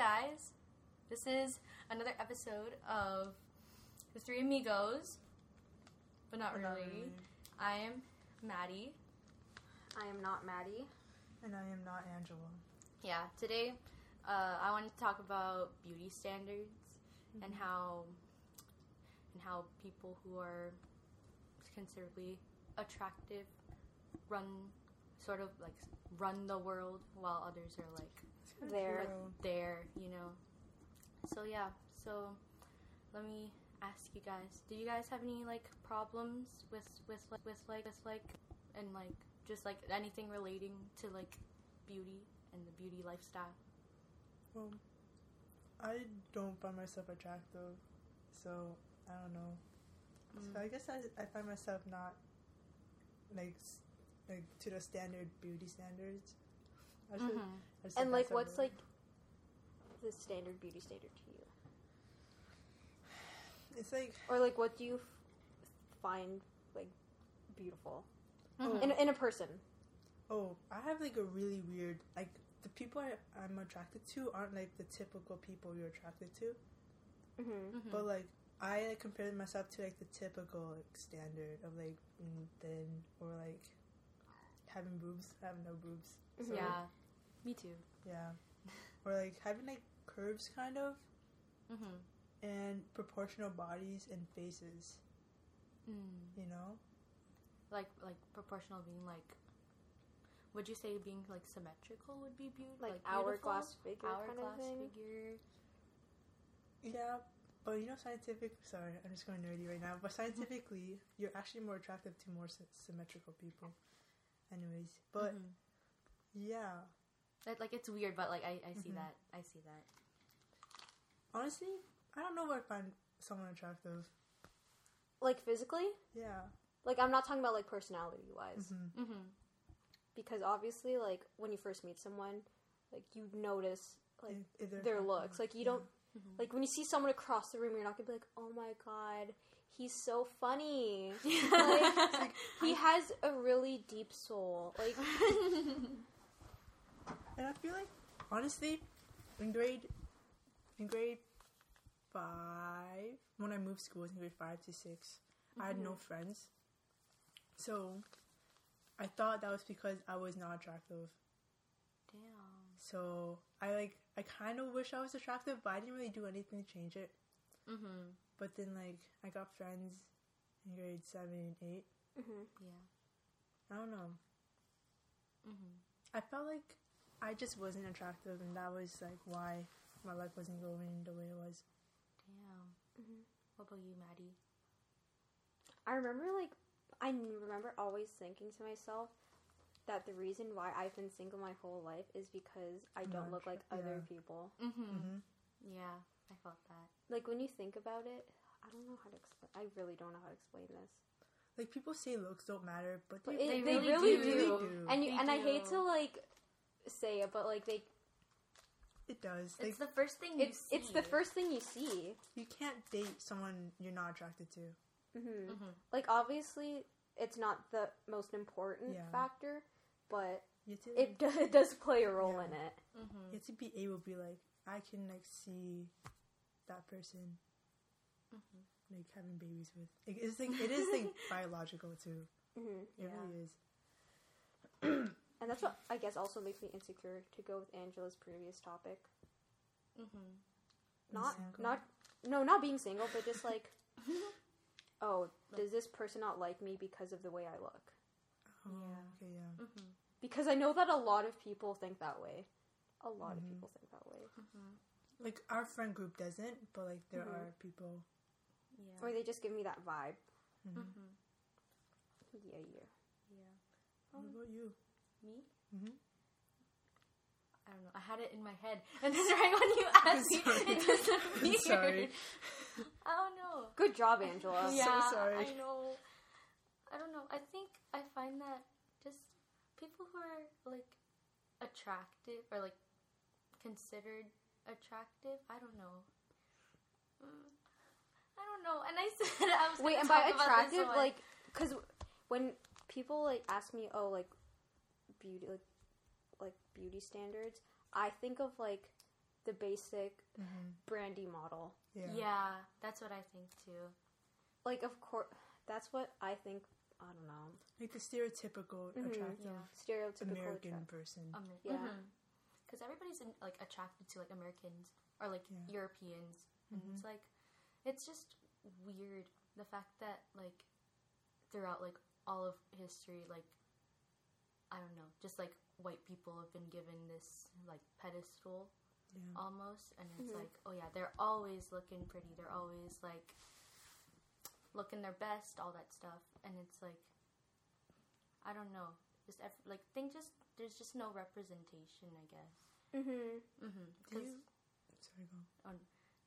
guys. This is another episode of The Three Amigos, but not Not really. really. I am Maddie. I am not Maddie. And I am not Angela. Yeah, today uh, I wanted to talk about beauty standards and how and how people who are considerably attractive run sort of like run the world while others are like There. True. there, you know. So yeah, so let me ask you guys: Do you guys have any like problems with with like with like with like and like just like anything relating to like beauty and the beauty lifestyle? Well, I don't find myself attractive, so I don't know. Mm. So I guess I, I find myself not like like to the standard beauty standards. I should, Mhm. I should And like, what's like the standard beauty standard to you, It's like or like what do you f- find like beautiful Mhm. in in a person? oh, I have like a really weird like the people I, I'm attracted to aren't like the typical people you're attracted to, Mm-hmm. Mhm. but like I like, compare myself to like the typical like standard of like being thin or like having boobs. I have no boobs. So, yeah, me too. Yeah. Or like having like curves kind of Mm-hmm. and proportional bodies and faces, Mm. you know? Like like proportional being like. Would you say being like symmetrical would be beauty? Like, beautiful? hourglass figure hourglass kind of thing. figure. Yeah. But you know scientific sorry, I'm just going nerdy right now, but scientifically you're actually more attractive to more sy- symmetrical people. Anyways, but Mhm. yeah, That- like it's weird, but like I, I see Mhm. that. I see that. honestly, I don't know where I find someone attractive. Like physically, Yeah. like I'm not talking about like personality wise, hmm Mm-hmm. because obviously like when you first meet someone, like you notice like If- if their looks. Like you Yeah. don't like when you see someone across the room, you're not gonna be like, oh my god, he's so funny. like, he has a really deep soul. Like And I feel like, honestly, in grade, in grade five, when I moved schools in grade five to 6 I had no friends. So, I thought that was because I was not attractive. Damn. So, I like, I kind of wish I was attractive, but I didn't really do anything to change it. Mm-hmm. But then, like, I got friends in grade seven and eight. mhm. Yeah. I don't know. Mm-hmm. I felt like I just wasn't attractive, and that was like why my life wasn't going the way it was. Damn. Mhm. What about you, Maddie? I remember like I remember always thinking to myself that the reason why I've been single my whole life is because I don't Not look like attra- other people. Mm-hmm. hmm Yeah, I felt that. Like when you think about it, I don't know how to explain. I really don't know how to explain this. Like people say looks don't matter, but But they, it, they they, really really, do. do. And you They and I hate to like say it, but like they it does. Like It's the first thing you it's see. it's the first thing you see. you can't date someone you're not attracted to. hmm Mm-hmm. Like obviously, it's not the most important Yeah. factor, but to, it do, it does play a role Yeah. in it. Mm-hmm. you have to be able to be like I can like see that person Mm-hmm. like having babies with. Like, it's like it is like biological too. hmm It Yeah. really is. And that's what I guess also makes me insecure to go with Angela's previous topic. Mm-hmm. Not not no, not being single, but just like oh, does this person not like me because of the way I look? Oh, Yeah. Okay. Yeah. Mm-hmm. Because I know that a lot of people think that way. A lot Mhm. of people think that way. Mm-hmm. Like our friend group doesn't, but like there Mhm. are people. Yeah. Or they just give me that vibe. Mhm. Mm-hmm. Yeah, yeah. Yeah. What about you? Me? hmm I don't know. I had it in my head, and then right when you asked me, sorry. it disappeared. sorry. I don't know. Good job, Angela. so yeah, sorry. I know. I don't know. I think I find that just people who are like attractive or like considered attractive. I don't know. Mm, I don't know. And I said I was Wait, and by talk about attractive, like, because when people like ask me, oh, like beauty, like, like beauty standards, I think of like the basic hmm brandy model. Yeah. Yeah. that's what I think too. Like, of course, that's what I think. I don't know. Like the stereotypical Mhm. attractive Yeah. Stereotypical. American attract- person. Um, Yeah. Because everybody's in, like attracted to like Americans or like Yeah. Europeans, and Mhm. it's like it's just weird the fact that like throughout like all of history, like I don't know, just like white people have been given this like pedestal Yeah. almost, and it's Mhm. like oh yeah, they're always looking pretty, they're always like looking their best, all that stuff, and it's like I don't know, just ev- like think just there's just no representation, I guess. Mhm. Mm-hmm. Do you? Sorry, go.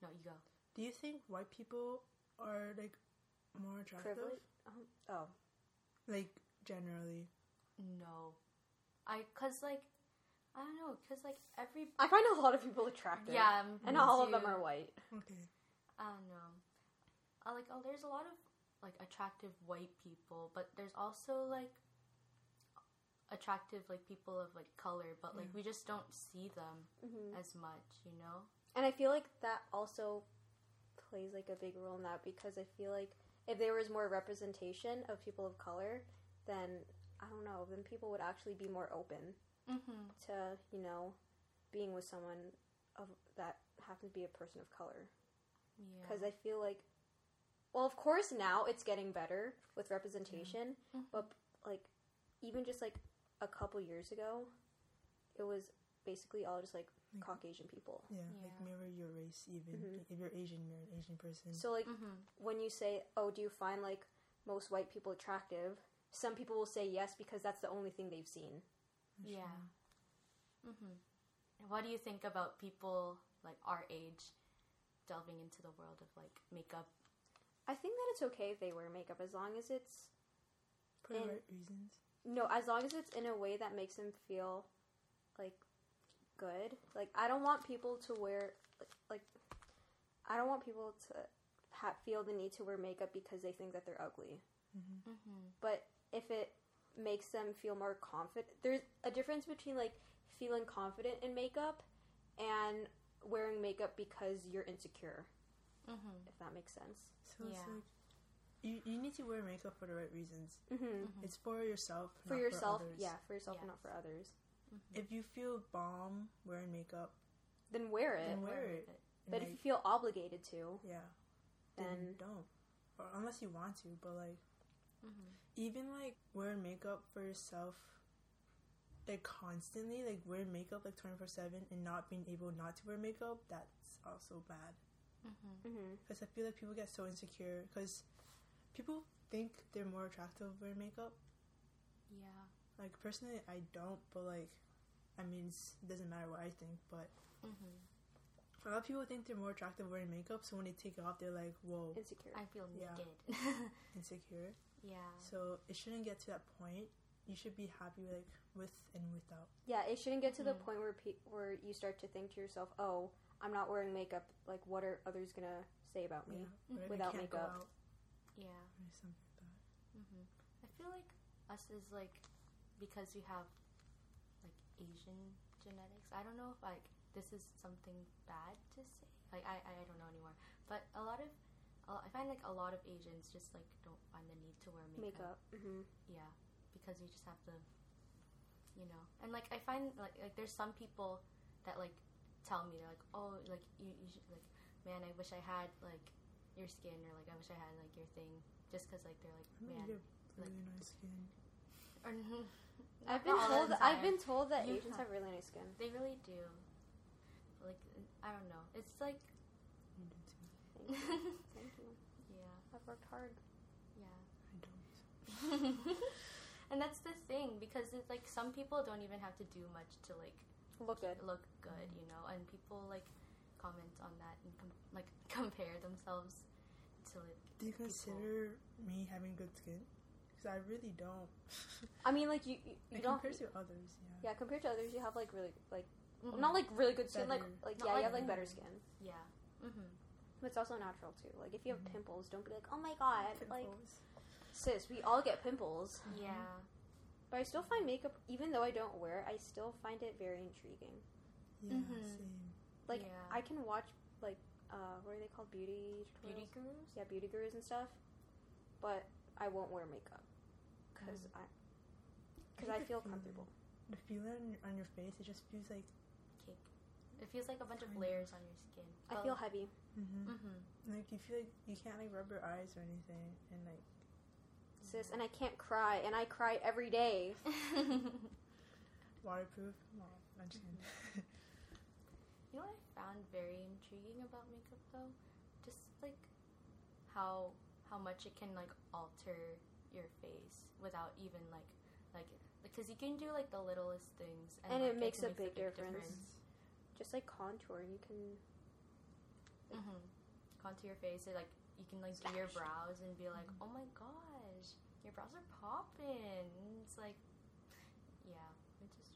no, you go. Do you think white people are like more attractive? Privilege. Um, oh. Like generally. No, I cause like I don't know, cause like every I find a lot of people attractive. yeah, And me not all of them are white. Okay. I don't know. I like oh, there's a lot of like attractive white people, but there's also like attractive like people of like color, but like Yeah. we just don't see them hmm as much, you know. And I feel like that also plays like a big role in that because I feel like if there was more representation of people of color, then I don't know, then people would actually be more open Mm-hmm. to, you know, being with someone of that happens to be a person of color. Yeah. Because I feel like, well, of course now it's getting better with representation, Mhm. but like even just like a couple years ago, it was basically all just like Like- Caucasian people. Yeah, like mirror your race even. Mhm. If you're Asian, you're an Asian person. So like Mm-hmm. when you say, "Oh, do you find like most white people attractive?" Some people will say yes because that's the only thing they've seen. Yeah. Mm-hmm. And what do you think about people like our age delving into the world of like makeup? I think that it's okay if they wear makeup as long as it's For the right reasons. no, as long as it's in a way that makes them feel like good. Like I don't want people to wear like I don't want people to ha- feel the need to wear makeup because they think that they're ugly. hmm Mm-hmm. But if it makes them feel more confident, there's a difference between like feeling confident in makeup and wearing makeup because you're insecure, Mm-hmm. if that makes sense. So it's Yeah. like you you need to wear makeup for the right reasons. Mm-hmm. It's for yourself, For not yourself, For others. yeah, for yourself and Yes. not for others. Mm-hmm. If you feel bomb wearing makeup, Then wear it. Then wear it. But and if you feel obligated to, yeah, then then don't. Or unless you want to, but like Mm-hmm. even like wearing makeup for yourself like constantly like wearing makeup like 24 7 and not being able not to wear makeup that's also bad Mm-hmm. hmm because i feel like people get so insecure because people think they're more attractive wearing makeup Yeah. like personally i don't but like i mean it's, it doesn't matter what i think but Mm-hmm. a lot of people think they're more attractive wearing makeup so when they take it off they're like whoa insecure. I feel Yeah. naked. insecure yeah. so it shouldn't get to that point you should be happy like with and without yeah, it shouldn't get to the Mhm. point where pe- where you start to think to yourself, "Oh, I'm not wearing makeup. Like, what are others gonna say about me?" yeah or Without makeup. Yeah. or something like that Mm-hmm. I feel like us is like because we have like Asian genetics. I don't know if like this is something bad to say. Like I I don't know anymore. But a lot of a- I find like a lot of Asians just like don't find the need to wear makeup. Makeup. hmm Yeah, because you just have to, you know. And like I find like like there's some people that like tell me they're like oh like you, you should like man I wish I had like your skin or like I wish I had like your thing just because like they're like I mean, man you have really nice skin. or, I've been told. I've been told that You Asians have- have really nice skin. They really do. Like I don't know. It's like You do too. Thank you. Thank you. yeah, I've worked hard. yeah. I don't. and that's the thing because it's like some people don't even have to do much to like Look good. look good, you know. And people like comment on that and com- like compare themselves to like Do you consider me having good skin? Because I really don't. I mean, like you, you, you don't. compared to others, yeah. Yeah, compared to others, you have like really like well, mhm. not like really good skin. Like Better. like Not yeah, you have like better mhm. skin. yeah. Mm-hmm. But it's also natural too. Like if you have Mhm. pimples, don't be like, oh my god, like sis, we all get pimples. Yeah. But I still find makeup, even though I don't wear it, I still find it very intriguing. yeah, Mhm. same. Like Yeah. I can watch like uh, what are they called? Beauty Beauty gurus. Yeah, beauty gurus and stuff. But I won't wear makeup because Mm. I because I hate feel feeling. comfortable. The feeling on your, on your face, it just feels like. Cake. It feels like a bunch of. layers on your skin. I feel heavy. Mm-hmm. Mm-hmm. Like you feel like you can't like rub your eyes or anything, and like Sis, and I can't cry, and I cry every day. waterproof. No, I'm just kidding. You know what I found very intriguing about makeup though? Just like how how much it can like alter your face without even like like because you can do like the littlest things And it like, makes can a big difference. Just like contour, you can. Mm-hmm. Contour your face, it, like you can like do your brows and be like, oh my gosh, your brows are popping. And it's like, yeah, it's just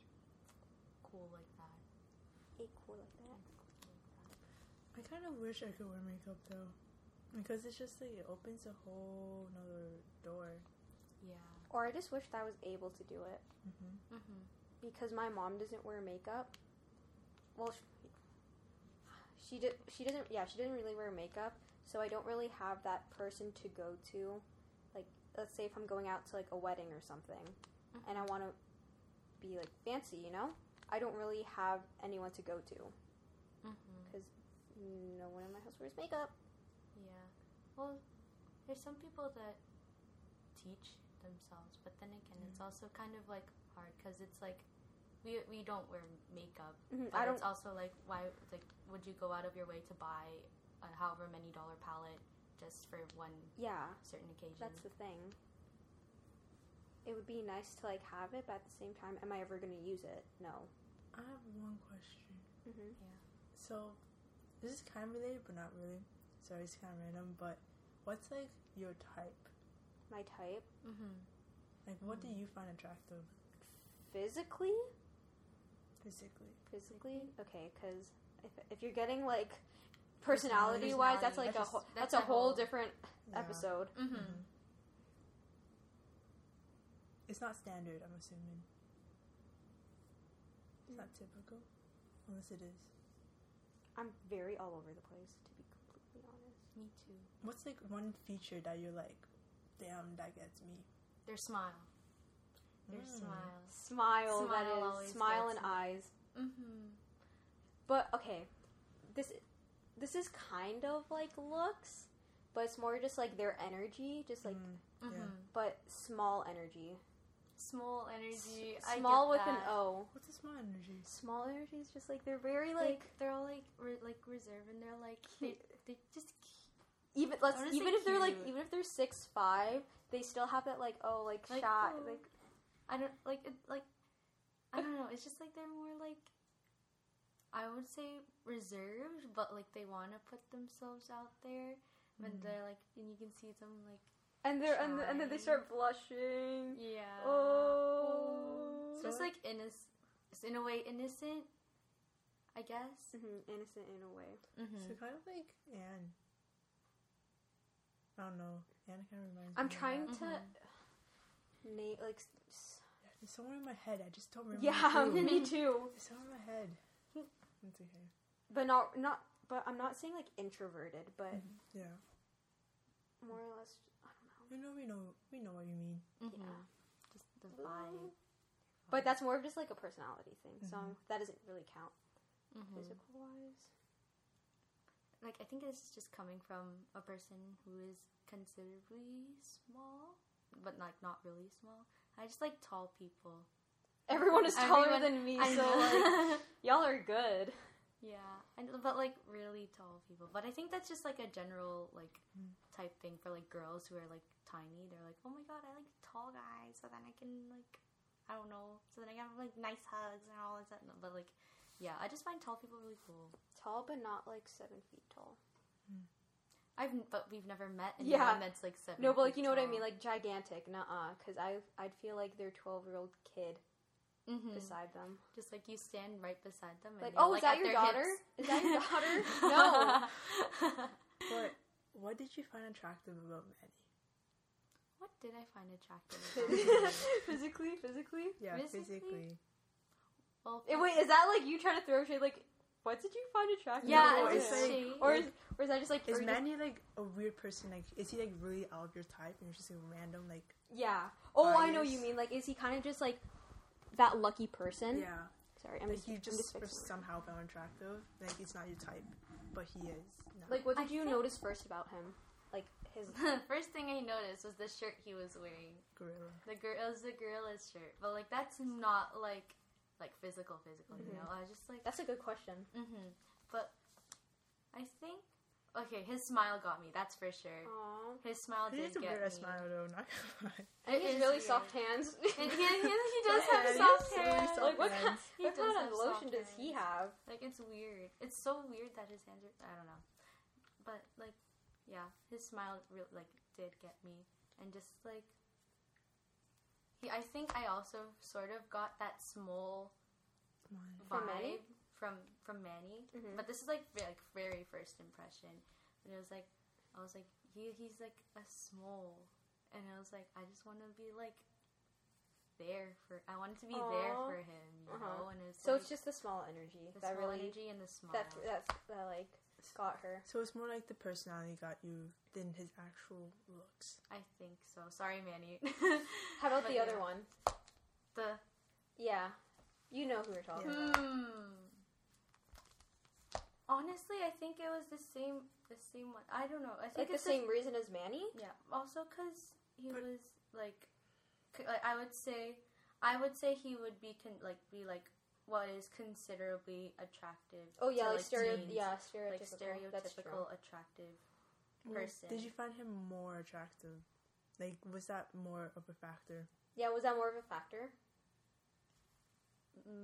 cool like that. Eat cool like that. I kind of wish I could wear makeup though, because it's just like it opens a whole nother door. Yeah. Or I just wished I was able to do it Mm-hmm. Mm-hmm. because my mom doesn't wear makeup. Well, she, did. She doesn't. Yeah, she doesn't really wear makeup, so I don't really have that person to go to. Like, let's say if I'm going out to like a wedding or something, and I want to be like fancy, you know, I don't really have anyone to go to Mm-hmm. because no one in my house wears makeup. Yeah. Well, there's some people that teach themselves, but then again, it's also kind of like hard because it's like we we don't wear makeup, Mhm, but I don't. it's also like why like would you go out of your way to buy a however many dollar palette just for one Yeah, certain occasion? that's the thing. It would be nice to like have it, but at the same time, am I ever going to use it? No. I have one question. hmm So, this is kind of related, but not really. Sorry, it's kind of random. But what's like your type? My type, mm-hmm. Like, what do Mm. you find attractive physically, physically? physically, okay, because if if you're getting like personality wise, that's like Personality, a that's whole, just- that's, that's a a whole whole- different Yeah. episode. Mm-hmm. Mhm. It's not standard, I'm assuming. It's not typical, unless it is. I'm very all over the place, to be completely honest. Me too. What's like one feature that you're like, damn, that gets me? Their smile. Their Mm. smile. Smile, Smile that always is smile and me. eyes. Mm-hmm. But okay, this this is kind of like looks, but it's more just like their energy, just like Mm, Mm-hmm. But small energy. Small energy. S- I small get with an. O. What's a small energy? Small energy is just like they're very Like like they're all like re- like reserved and they're like they they just even let's even say if they're like even if they're six five, they still have that like oh like, Like, shy oh. like I don't like it like I don't know. It's just like they're more like I would say reserved, but like they want to put themselves out there. But Mhm. they're like, and you can see them like and they're and, and then they start blushing. yeah. Oh, It's just like innocent. In a way innocent, I guess. Mhm, innocent in a way. Mm-hmm. So kind of like Anne. I don't know. Anne kind of reminds I'm me. of trying that. to Mhm. name like s- s- somewhere in my head. I just don't remember. yeah, who. me too. There's somewhere in my head. It's okay. But not not. But I'm not saying like introverted, but Yeah. more or less. I don't know. We know. We know. We know what you mean. Mm-hmm. Yeah. Just the vibe. But that's more of just like a personality thing, so Mhm. that doesn't really count Mhm. physical wise. like I think this is just coming from a person who is considerably small, but like not really small. I just like tall people. Everyone is taller Everyone- than me, I so like y'all are good. yeah, and but like really tall people. But I think that's just like a general like type thing for like girls who are like tiny. They're like, oh my god, I like tall guys, so then I can like I don't know, so then I have like nice hugs and all this. and- But like, yeah, I just find tall people really cool. Tall, but not like seven feet tall. Hmm. I've but we've never met anyone Yeah. that's like seven. No, but like you know what I mean, like gigantic. Nuh-uh, because I I'd feel like their twelve year old kid Mhm. beside them. Just like you stand right beside them. And Like, you're, oh, is that your their daughter? hips. Is that your daughter? no. But what did you find attractive about Maddie? What did I find attractive? about physically, physically. Yeah, Physically? physically. well, Eh, wait, is that like you trying to throw shade? Like, what did you find attractive? Yeah, No, about him? like- shade. or is, or is that just like Is or just- Manny like a weird person? Like, is he like really out of your type and you're just like random? Like, yeah? Oh, I know what you mean. Like, is he kind of just like that lucky person? yeah, Sorry, I'm like just, you just just are somehow found attractive. Like, it's not your type, but he is. No. Like, what I did you think- notice first about him? Like his. the first thing I noticed was the shirt he was wearing. gorilla. The girl it was the gorilla's shirt, but like that's not like like physical, physical. You Mhm. know, I was just like, That's a good question. mm-hmm. But I think okay, his smile got me. That's for sure. Aww. His smile He did has a get weird me. smile though. Not gonna lie. And It he's is really weird. soft hands. And he, he, he does have soft hands. really like what, kind, what kind of lotion does he have? Like it's weird. It's so weird that his hands are. I don't know, but like, yeah, his smile real like did get me, and just like, he. I think I also sort of got that small Smile. From vibe Manny? from from Manny. Mhm. But this is like very, like very first impression, and it was like I was like he he's like a small, and I was like I just want to be like there for I wanted to be there for him, you Uh-huh. know, and it's So like, it's just the small energy the that small really energy and the smile. that's that's that like got her. So it's more like the personality got you than his actual looks. I think so. Sorry, Manny. How about But the other yeah. one? The Yeah, you know who we're talking Yeah. about. hmm. Honestly, I think it was the same. The same one. I don't know. I think Like the it's same reason as Manny. Yeah. Also, because he But- was like, like, I would say, I would say he would be con- like be like what is considerably attractive. Oh yeah, to, like, stereo. teens. Yeah, like stereotypical. That's true. stereotypical attractive. Well, Person. Did you find him more attractive? Like, was that more of a factor? Yeah, was that more of a factor?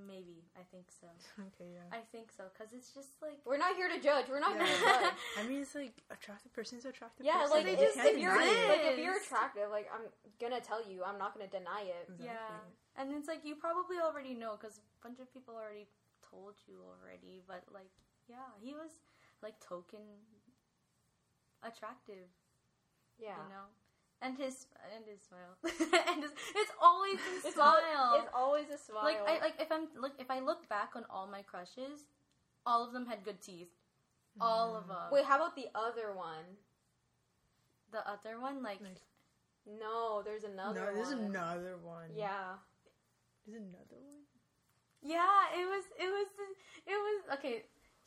Maybe I think so. Okay, yeah. I think so because it's just like We're not here to judge. We're not Yeah. here to judge. I mean, it's like attractive person is attractive. Yeah, person. like they if, just- if you're like if you're attractive, like I'm gonna tell you, I'm not gonna deny it. Exactly. Yeah. And it's like you probably already know because a bunch of people already told you already. But like, yeah, he was like token attractive, Yeah, you know. And his and his smile, and his, it's always his it's al- smile. it's always a smile. like I like if I'm look if I look back on all my crushes, all of them had good teeth. All of mm. them. Wait, how about the other one? the other one, like, Like, No, there's another no, one. there's another one. Yeah. There's another one. yeah, it was it was it was okay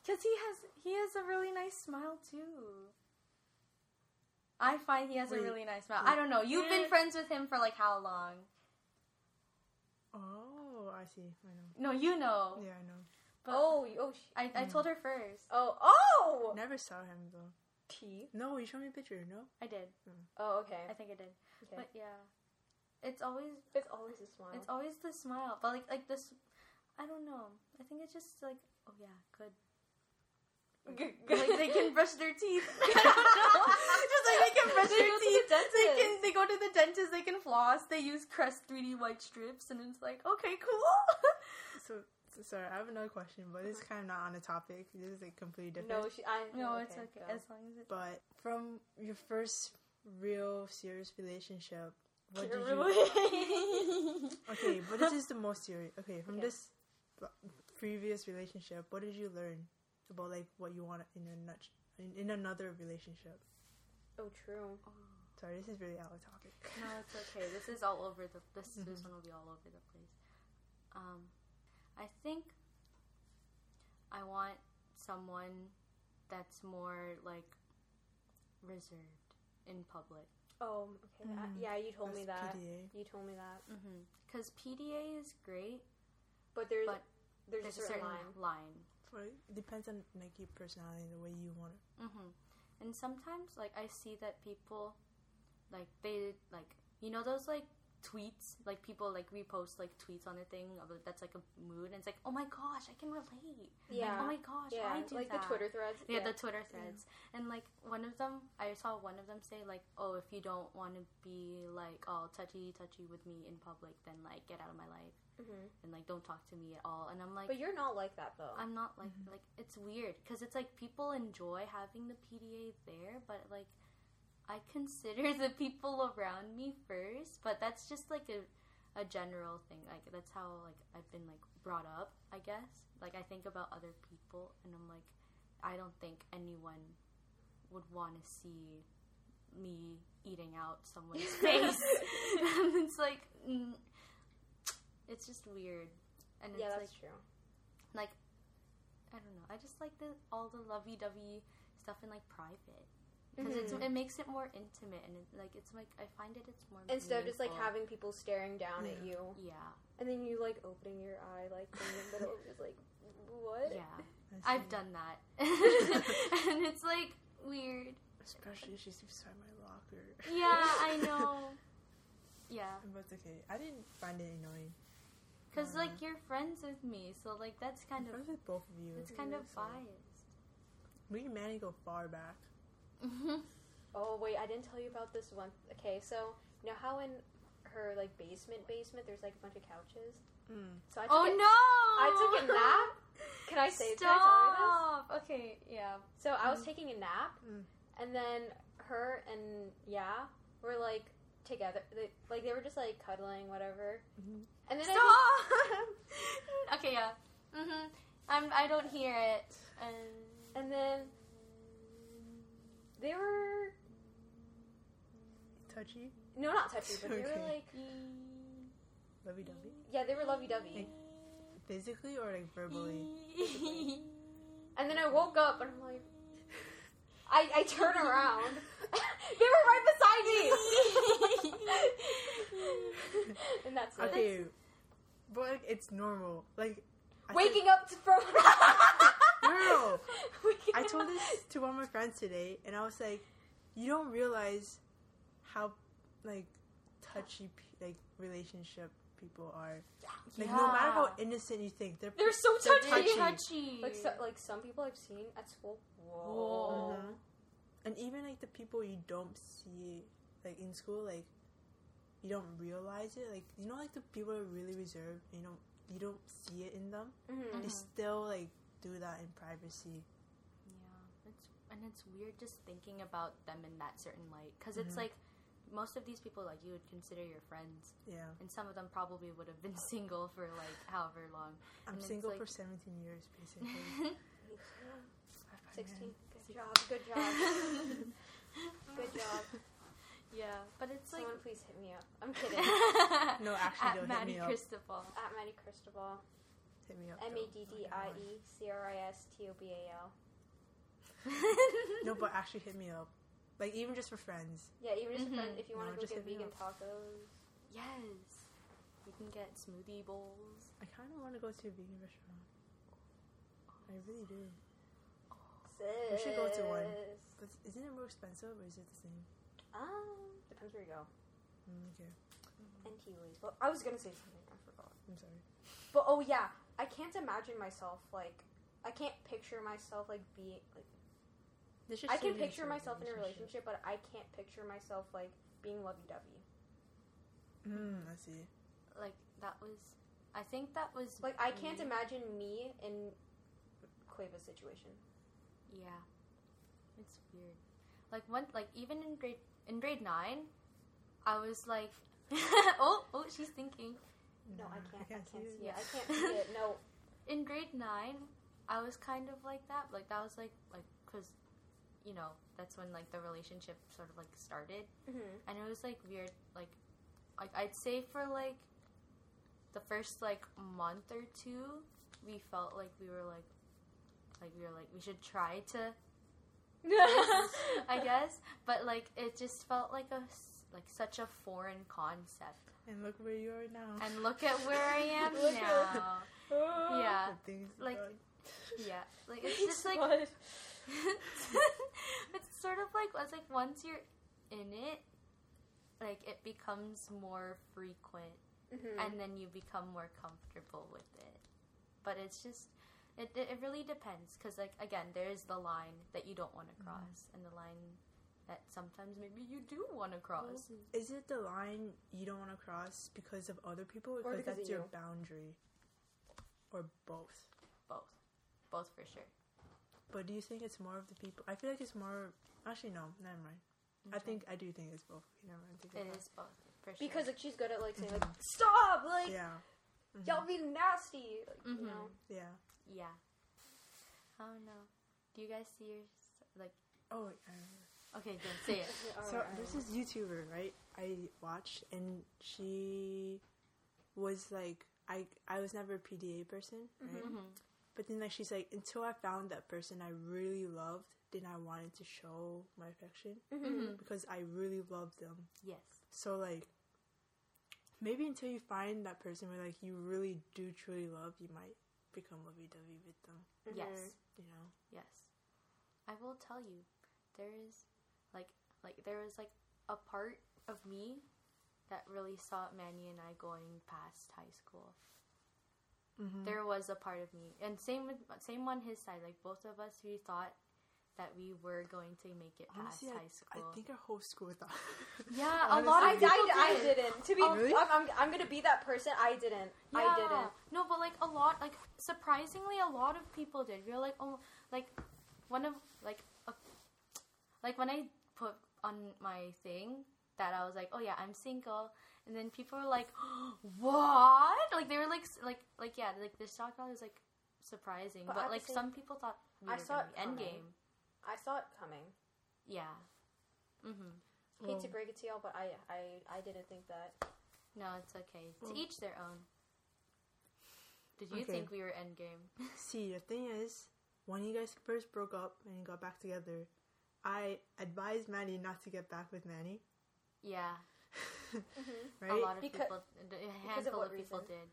because he has he has a really nice smile too. I find he has a really nice smile. wait. I don't know. You've been friends with him for like how long? Oh, I see. I know. No, you know. Yeah, I know. But oh, oh, sh- I, I Mm. told her first. oh, oh. Never saw him though. Teeth. No, you showed me a picture. No. I did. Oh, okay. I think I did. okay. But yeah, it's always it's always a smile. it's always the smile. But like like this, I don't know. I think it's just like oh yeah, good. like they can brush their teeth. I don't know. Just like they can brush They their go to the teeth. They dentist. can they go to the dentist. They can floss. They use Crest 3D white strips, and it's like okay, cool. So, so sorry, I have another question, but it's kind of not on the topic. This is like completely different. no, she, I, no, it's okay go. as long as it. But from your first real serious relationship, what did you? Okay, but this is the most serious. Okay, from Okay. this previous relationship, what did you learn about like what you want in a nut in, in another relationship? oh, true. Sorry, this is really out of topic. No, it's okay. This is all over the. This this Mhm. one will be all over the place. Um, I think I want someone that's more like reserved in public. Oh, okay. I- Mm, yeah, you told me that. PDA. You told me that. Mm-hmm. Because PDA is great. But there's But there's, There's a certain, line. line. For it depends on like your personality, the way you want it. Mm-hmm. And sometimes, like, I see that people, like, they, like, you know, those, like, tweets, like, people, like, repost, like, tweets on a thing of that's, like, a mood, and it's like, oh my gosh, I can relate. Yeah. Like, oh my gosh, yeah, I do like that. the Twitter threads. Yeah, the Twitter threads. And, like, one of them, I saw one of them say, like, oh, if you don't want to be, like, all touchy touchy with me in public, then, like, get out of my life. hmm And, like, don't talk to me at all. And I'm like, But you're not like that though. I'm not like Mhm. like it's weird because it's like people enjoy having the PDA there, but like I consider the people around me first. But that's just like a a general thing. Like that's how like I've been like brought up. I guess. Like I think about other people, and I'm like, I don't think anyone would want to see me eating out someone's face. it's like, mm, it's just weird, and yeah, it's that's like true. like I don't know. I just like the all the lovey-dovey stuff in like private because it's Mhm. it makes it more intimate and it, like it's like I find it it's more Instead of just like having people staring down at you, yeah and then you like opening your eye like in the middle, just like what? yeah I I've done that and it's like weird Especially if she's beside my locker. yeah I know yeah But it's okay. I didn't find it annoying. because Uh, like you're friends with me so like that's kind I'm of friends with both of you. it's kind of so- biased Me and Manny go far back. Oh wait, I didn't tell you about this one. Okay, so you know how in her like basement basement there's like a bunch of couches. Mm. So I took oh a- no I took a nap. Can I say? Can I tell you this? Stop. Okay, yeah. So I was Mm. taking a nap, Mm. and then her and yeah were like together. They, like they were just like cuddling, whatever. Mhm. And then I Stop. okay, yeah. Mm-hmm. I'm. I don't hear it. And and then they were Touchy, no, not touchy, but they were Okay. like lovey dovey. yeah, they were lovey dovey. Like- Physically or like verbally? And then I woke up and I'm like, I I turn around. they were right beside me. and that's it. Okay, but like, it's normal. Like I Waking up to- from. Waking I told this to one of my friends today, and I was like, "You don't realize how like touchy like relationship people are. Like no matter how innocent you think, they're They're so They're touchy. touchy. touchy. Like so, like some people I've seen at school. Whoa. Whoa. Mhm. and even like the people you don't see like in school, like you don't realize it. Like you know, like the people are really reserved. You know, you don't see it in them. Mhm. They still like do that in privacy. Yeah, it's and it's weird just thinking about them in that certain light because it's Mhm. like most of these people like you would consider your friends, Yeah, and some of them probably would have been single for like however long. I'm And single like- for 17 years basically. Me too. High five, Sixteen. man. Good job. Good job. Good job. Yeah, but it's like Someone please hit me up. I'm kidding. No, actually, at don't hit Maddie me up. Cristobal. At Maddie Cristobal. Hit me up. M though. A D D I E C R I S T O B A L. No, but actually hit me up. Like even just for friends. Yeah, even just a friend, Mhm. if you want No, to go just get hit me vegan tacos. yes, we can get smoothie bowls. I kind of want to go to a vegan restaurant. I really do. Sis. We should go to one. But isn't it more expensive or is it the same? Um, depends where you go. Mm, okay, And tea leaves. But I was gonna say something. I forgot. I'm sorry. But oh yeah, I can't imagine myself like. I can't picture myself like being like. They I can picture for myself in a relationship, but I can't picture myself like being lovey-dovey. Mm, I see. Like that was, I think that was Like I can't me. imagine me in Quava's situation. Yeah, it's weird. Like one, like even in grade in grade nine, I was like, oh, oh, she's thinking. No, I Nah, can't. I can't, see it. yet. I can't see it. No. In grade nine, I was kind of like that. Like that was like like because, you know, that's when like the relationship sort of like started, hmm and it was like weird. Like, like I'd say for like the first like month or two, we felt like we were like, like we were like we should try to I guess. But like it just felt like a like such a foreign concept. And look where you are now. And look at where I am now. Yeah, things like- yeah. Like it's just like it's sort of like it's like once you're in it, like it becomes more frequent, Mhm. and then you become more comfortable with it. But it's just. It, it it really depends because like again there is the line that you don't want to cross and the line that sometimes maybe you do want to cross Is it the line you don't want to cross because of other people or Or because because that's of your you? boundary? Or both? both both for sure But do you think it's more of the people? I feel like it's more. Actually, no, never mind. I think I do think it's both. You never mind. Take It back. is both. for sure. because like she's good at like saying like stop like Yeah. y'all being nasty like, Mhm. you know Yeah. yeah. I don't know. Do you guys see your like? Oh, I Okay, then say it. So there's this YouTuber, right? I watched, and she was like, I I was never a PDA person, right? hmm But then like she's like, until I found that person I really loved, then I wanted to show my affection hmm because I really loved them. Yes. So like, maybe until you find that person where like you really do truly love, you might become lovey dovey with them. Yes. You know? Yes. I will tell you, there is like like there was like a part of me that really saw Manny and I going past high school. Mm-hmm. There was a part of me, and same with same on his side. Like both of us, we thought that we were going to make it past I, high school. I think our whole school thought. yeah, a Honestly. lot I, of people I, I did. didn't to be Oh, really? I'm, I'm, I'm gonna be that person I didn't I didn't No, but like a lot, like surprisingly, a lot of people did. We were like, oh, like one of like a, like when I put on my thing that I was like, oh yeah, I'm single, and then people were like, what? Like they were like, like, like yeah, like the shock value is like surprising, But but, like same- some people thought we I were saw it be coming. endgame. I saw it coming Yeah. Mm-hmm. hate to break it to y'all but I I, I didn't think that No, it's okay. To Well- each their own. Did you Okay. think we were endgame? See, the thing is, when you guys first broke up and got back together, I advised Manny not to get back with Manny. yeah. right? A lot of Becau- people, a because of handful what of people reason? did.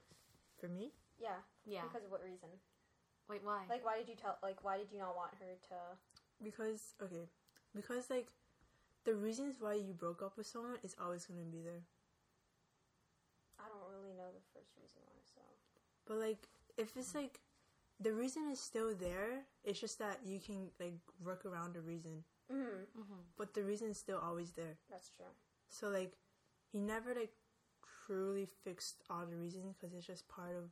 For me? yeah Yeah. because of what reason Wait, why? like why did you tell like why did you not want her to Because, okay. Because, like, the reasons why you broke up with someone is always going to be there. I don't really know the first reason why so But, like, if it's like, the reason is still there, it's just that you can, like, work around the reason. Mm-hmm. hmm But the reason is still always there. that's true So, like, he never, like, truly fixed all the reasons because it's just part of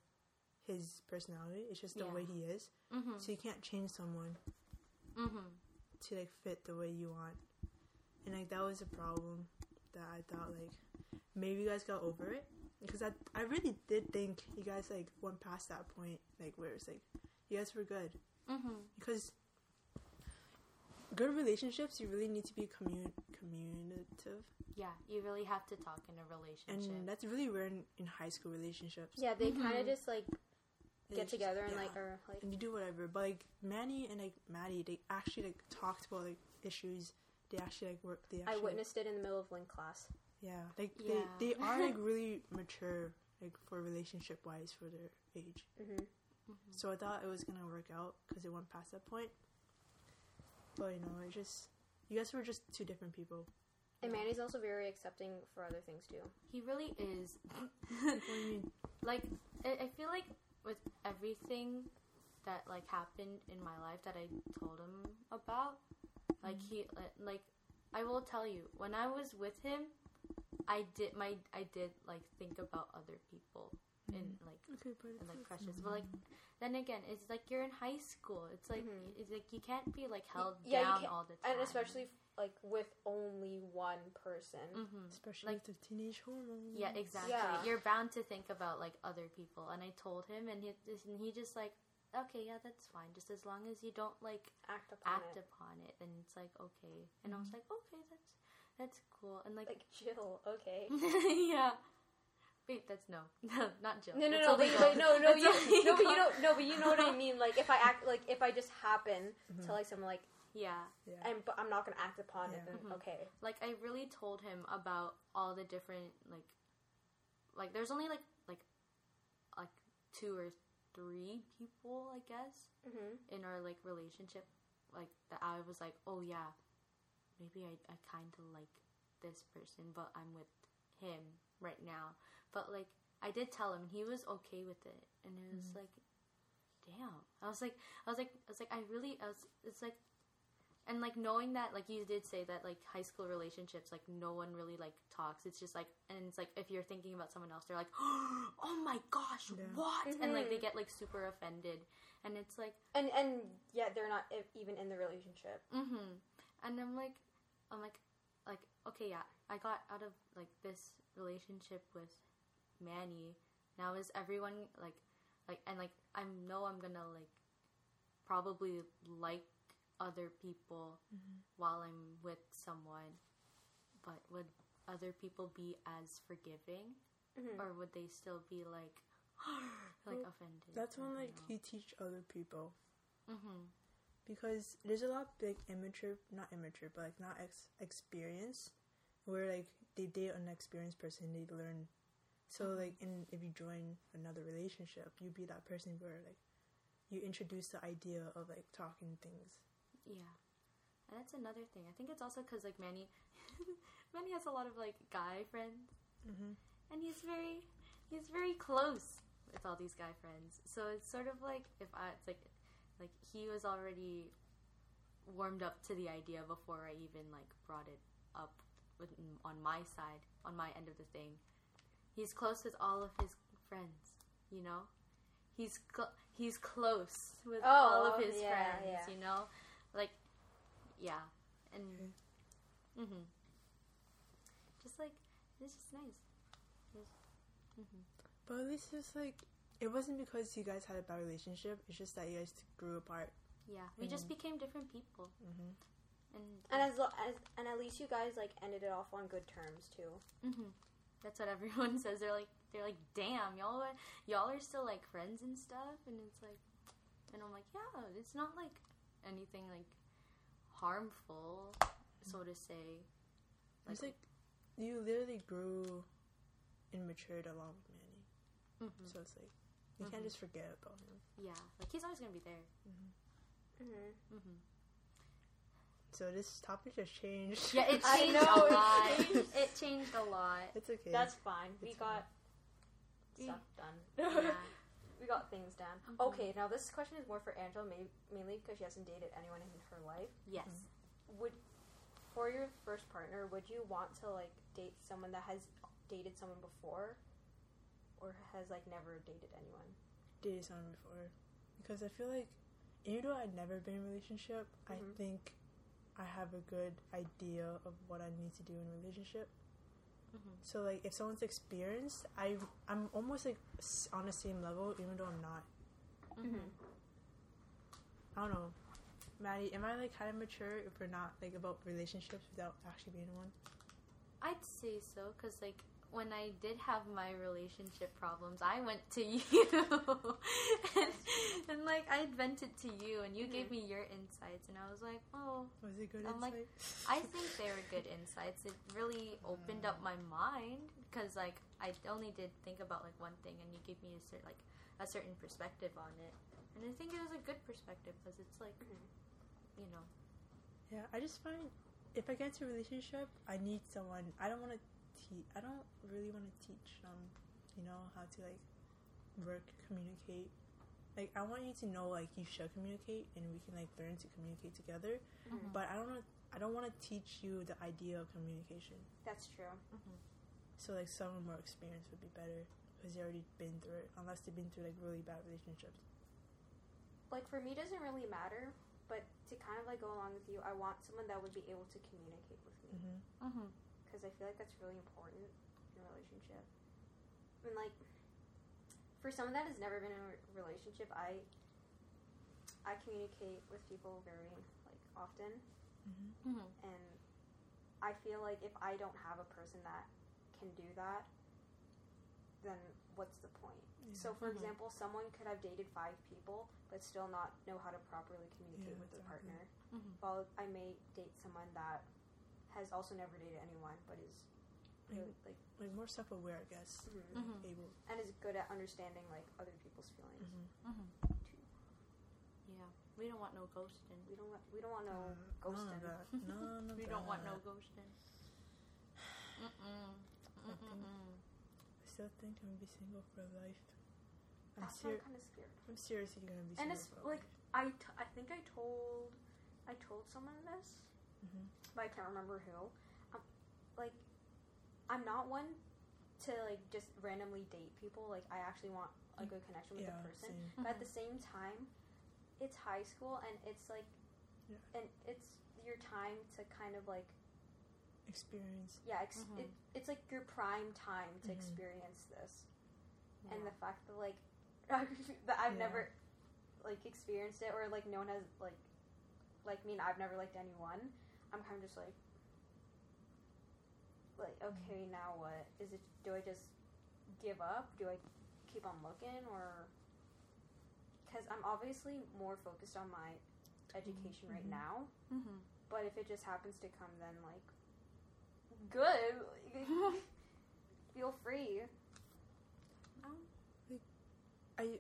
his personality. It's just the Yeah. way he is. hmm So you can't change someone hmm to like fit the way you want. And like that was a problem that I thought like maybe you guys got over it because I I really did think you guys like went past that point like where it's like you guys were good hmm because good relationships you really need to be commun communicative Yeah, you really have to talk in a relationship. and that's really rare in, in high school relationships yeah they kind of just like They get just- together and yeah. like or like and you do whatever but like Manny and like Maddie they actually like talked about like issues they actually like work they I actually witnessed it in the middle of Link class Yeah, like Yeah. they they are like really mature, like for relationship wise for their age. mm-hmm. Mhm. So I thought it was gonna work out because it went past that point. But you know, it just you guys were just two different people. and Manny's also very accepting for other things too He really is. What do you mean? like, I, I feel like with everything that like happened in my life that I told him about, like mm-hmm. he, like, I will tell you, when I was with him, I did my, I did like think about other people and like Okay, but and like crushes. But like then again, it's like you're in high school. It's like Mhm. it's like you can't be like held yeah, down all the time. and especially like with only one person hmm especially like- with the teenage hormones. Yeah, exactly. Yeah. You're bound to think about like other people. And I told him, and he and he just like, okay, yeah, that's fine. Just as long as you don't like act upon act it upon it, then it's like okay. And I was like, okay, that's that's cool. And like, like Jill okay yeah. Wait, that's no, no, not Jill. no no That's no but, illegal. but no no That's you, no but you don't no but you know what I mean like if I act like if I just happen Mhm. to like someone like Yeah, yeah. and but I'm not gonna act upon it Yeah. then Mhm. okay like I really told him about all the different like, like there's only like like like two or three people, I guess. mm-hmm. in our like relationship like that I was like, oh yeah, maybe I, I kind of like this person, but I'm with him right now. But like I did tell him and he was okay with it, and it was like, damn. I was like, I was like, I was like, I really, I was. It's like, and like knowing that, like you did say that, like high school relationships, like no one really like talks. It's just like, and it's like if you're thinking about someone else, they're like, oh my gosh, Yeah. what? And like they Mhm. get like super offended, and it's like. and and yeah they're not even in the relationship Mm-hmm. And I'm like, I'm like, like okay, yeah, I got out of like this relationship with Manny. Now is everyone like like and like I know I'm gonna like probably like other people while I'm with someone, but would other people be as forgiving, Mhm. or would they still be like like Well, offended? That's when like you teach other people mm-hmm. because there's a lot like immature, not immature, but like not ex- experience, where like they date an experienced person, they learn. So Mhm. like, in if you join another relationship, you be that person where like you introduce the idea of like talking things. Yeah. And that's another thing. I think it's also because like Manny, Manny has a lot of like guy friends, Mm-hmm. and he's very, he's very close with all these guy friends. So it's sort of like if I, it's like, like he was already warmed up to the idea before I even like brought it up with, on my side, on my end of the thing. He's close with all of his friends, you know. He's cl- he's close with Oh, all of his yeah, friends, yeah. you know, like yeah, and mm-hmm. just like it's just nice. hmm But at least it's like it wasn't because you guys had a bad relationship. It's just that you guys grew apart. Yeah, we just Mhm. became different people, Mm-hmm. and And as, lo- as and at least you guys like ended it off on good terms too. hmm that's what everyone says. They're like, they're like, damn, y'all, are, y'all are still like friends and stuff, and it's like, and I'm like, yeah, it's not like anything like harmful, so to say. it's like you literally grew and matured along with Manny. mhm. So it's like you can't Mhm. just forget about him. yeah, like he's always gonna be there. Mm-hmm. So this topic just changed. Yeah, it changed a lot. It changed a lot. it's okay. That's fine. We It's got stuff done. Yeah. we got things done. Mhm. Okay, now this question is more for Angela, ma- mainly because she hasn't dated anyone in her life. Yes. Would for your first partner, would you want to like date someone that has dated someone before, or has like never dated anyone? dated someone before because I feel like even though I'd never been in a relationship, I Mhm. think I have a good idea of what I need to do in a relationship. hmm So like if someone's experienced, I I'm almost like on the same level even though I'm not. hmm I don't know. Maddie, am I like kind of mature if we're not like about relationships without actually being one? I'd say so, because like when I did have my relationship problems, I went to you, and, and like I vented to you, and you gave me your insights, and I was like, oh, Was it good I'm like. I think they were good insights. It really opened up my mind because like I only did think about like one thing, and you gave me a certain like a certain perspective on it, and I think it was a good perspective because it's like Mhm. you know Yeah, I just find if I get into a relationship, I need someone. I don't want to teach. I don't really want to teach them, you know, how to like work, communicate. Like I want you to know like you should communicate, and we can like learn to communicate together. Mhm. But I don't want. I don't want to teach you the idea of communication. That's true. Mhm. So like someone more experienced would be better because they already been through it. Unless they've been through like really bad relationships. Like for me, it doesn't really matter. But to kind of like go along with you, I want someone that would be able to communicate with me. hmm Mm-hmm. Because I feel like that's really important in a relationship. I mean, like, for someone that has never been in a relationship, I I communicate with people very like often, hmm Mm-hmm. and I feel like if I don't have a person that can do that, then what's the point? So, for Mhm. example, someone could have dated five people but still not know how to properly communicate Yeah, with their exactly. partner. Mhm. While I may date someone that has also never dated anyone but is really like like more self aware, I guess. mhm, Mhm. Able. and is good at understanding like other people's feelings hmm Mm-hmm. too. Yeah, we don't want no ghosting. We don't want we don't want no None of ghosting. that. None of we don't want no ghosting. Mm-mm. I still think I'm gonna be single for life. I'm That's I'm ser- kind of scared. I'm seriously gonna be And single it's for like life. I, t- I think I told I told someone this, Mhm. but I can't remember who. Um, like I'm not one to like just randomly date people. Like I actually want a good connection with Yeah, the person. same. But at the same time, it's high school and it's like Yeah. and it's your time to kind of like experience. yeah, ex- Mhm. it, it's like your prime time to Mhm. experience this, Yeah. and the fact that like that I've Yeah. never like experienced it or like no one has like like me and I've never liked anyone. I'm kind of just like like okay now what is it? Do I just give up? Do I keep on looking or because I'm obviously more focused on my education right Mhm. now. Mhm. But if it just happens to come, then like, good. Feel free. I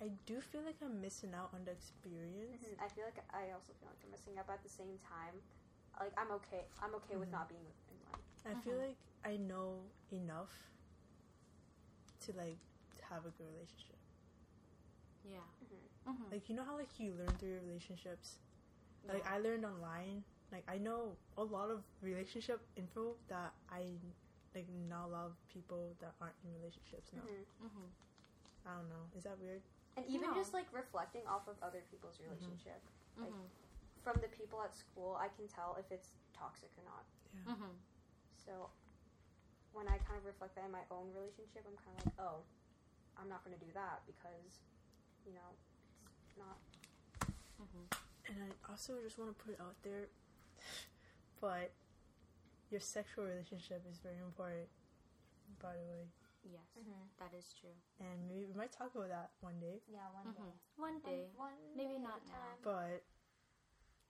I do feel like I'm missing out on the experience. I feel like I also feel like I'm missing out, but at the same time, like I'm okay. I'm okay with Mhm. not being in one. I feel Mhm. like I know enough to like have a good relationship. Yeah. Mm-hmm. Mhm. Like you know how like you learn through your relationships. Like Yeah. I learned online. Like I know a lot of relationship info that I like not a lot of people that aren't in relationships know. Mm-hmm. Mhm. I don't know. Is that weird? And even No. just like reflecting off of other people's Mm-hmm. relationship Like-. From the people at school, I can tell if it's toxic or not. Yeah. Mhm. So when I kind of reflect that in my own relationship, I'm kind of like, oh, I'm not going to do that because, you know, it's not. Mhm. And I also just want to put it out there, but your sexual relationship is very important. By the way, Yes, that is true. and maybe we might talk about that one day. Yeah, one Mhm. One day. One, Maybe day not a now. time. But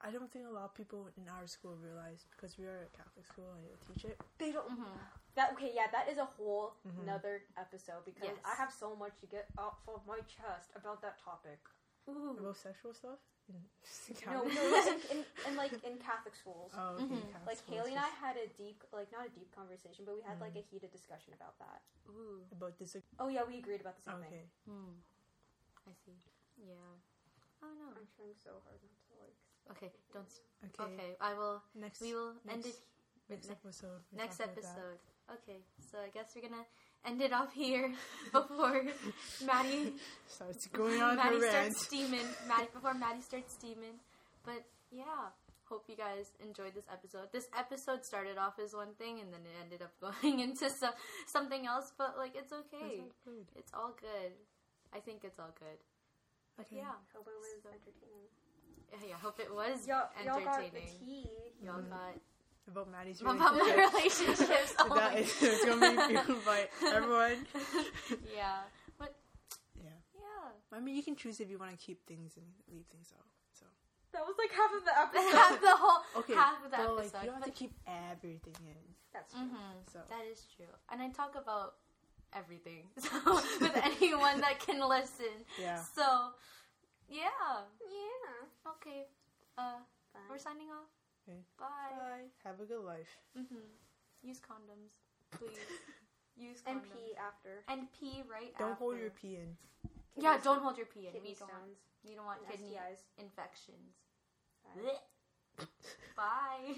I don't think a lot of people in our school realize because we are a Catholic school and they teach it. They don't. Mhm. That okay? Yeah, that is a whole Mhm. another episode because Yes. I have so much to get off of my chest about that topic. Ooh. About sexual stuff. In No, Catholic? no, like in, in like in Catholic schools. Oh, okay. Mhm. Catholic Like schools Haley and I had a deep, like not a deep conversation, but we had like Mhm. a heated discussion about that. Ooh. about this. Oh yeah, we agreed about the same Okay. thing. Hmm. I see. Yeah. Oh no. I'm trying so hard not to like. Okay. Don't. Okay. Okay. I will. Next. We will end it. next, next ne- episode. we Next talk about episode. Okay. So I guess we're gonna end it off here before Maddie Starts going on Maddie her starts rant. steaming. Maddie before Maddie starts steaming. But yeah, hope you guys enjoyed this episode. This episode started off as one thing and then it ended up going into some something else. But like, it's okay. That's all good. It's all good. I think it's all good. But Okay. yeah, Hope it was So- entertaining. yeah. Hope it was Y'all, y'all got the tea. Y'all Mhm. got About Maddie's about my relationship. relationships. Oh that it's gonna be viewed by everyone. yeah, but Yeah. yeah. I mean, you can choose if you want to keep things and leave things out. So That was like half of the episode. Half the whole okay, half of the but like episode. you don't have but- to keep everything in. That's true. Mhm. So That is true. And I talk about everything so, with anyone that can listen. yeah. So, yeah. Yeah. Okay. Uh, Bye. we're signing off. Okay. Bye. Bye. Have a good life. Mm-hmm. Use condoms, please. Use And pee after. And pee right Don't after. hold your pee in. Yeah, Kidney don't hold your pee in. Kidney We don't want, stones we don't want kidney STIs. infections. Bye. Bye.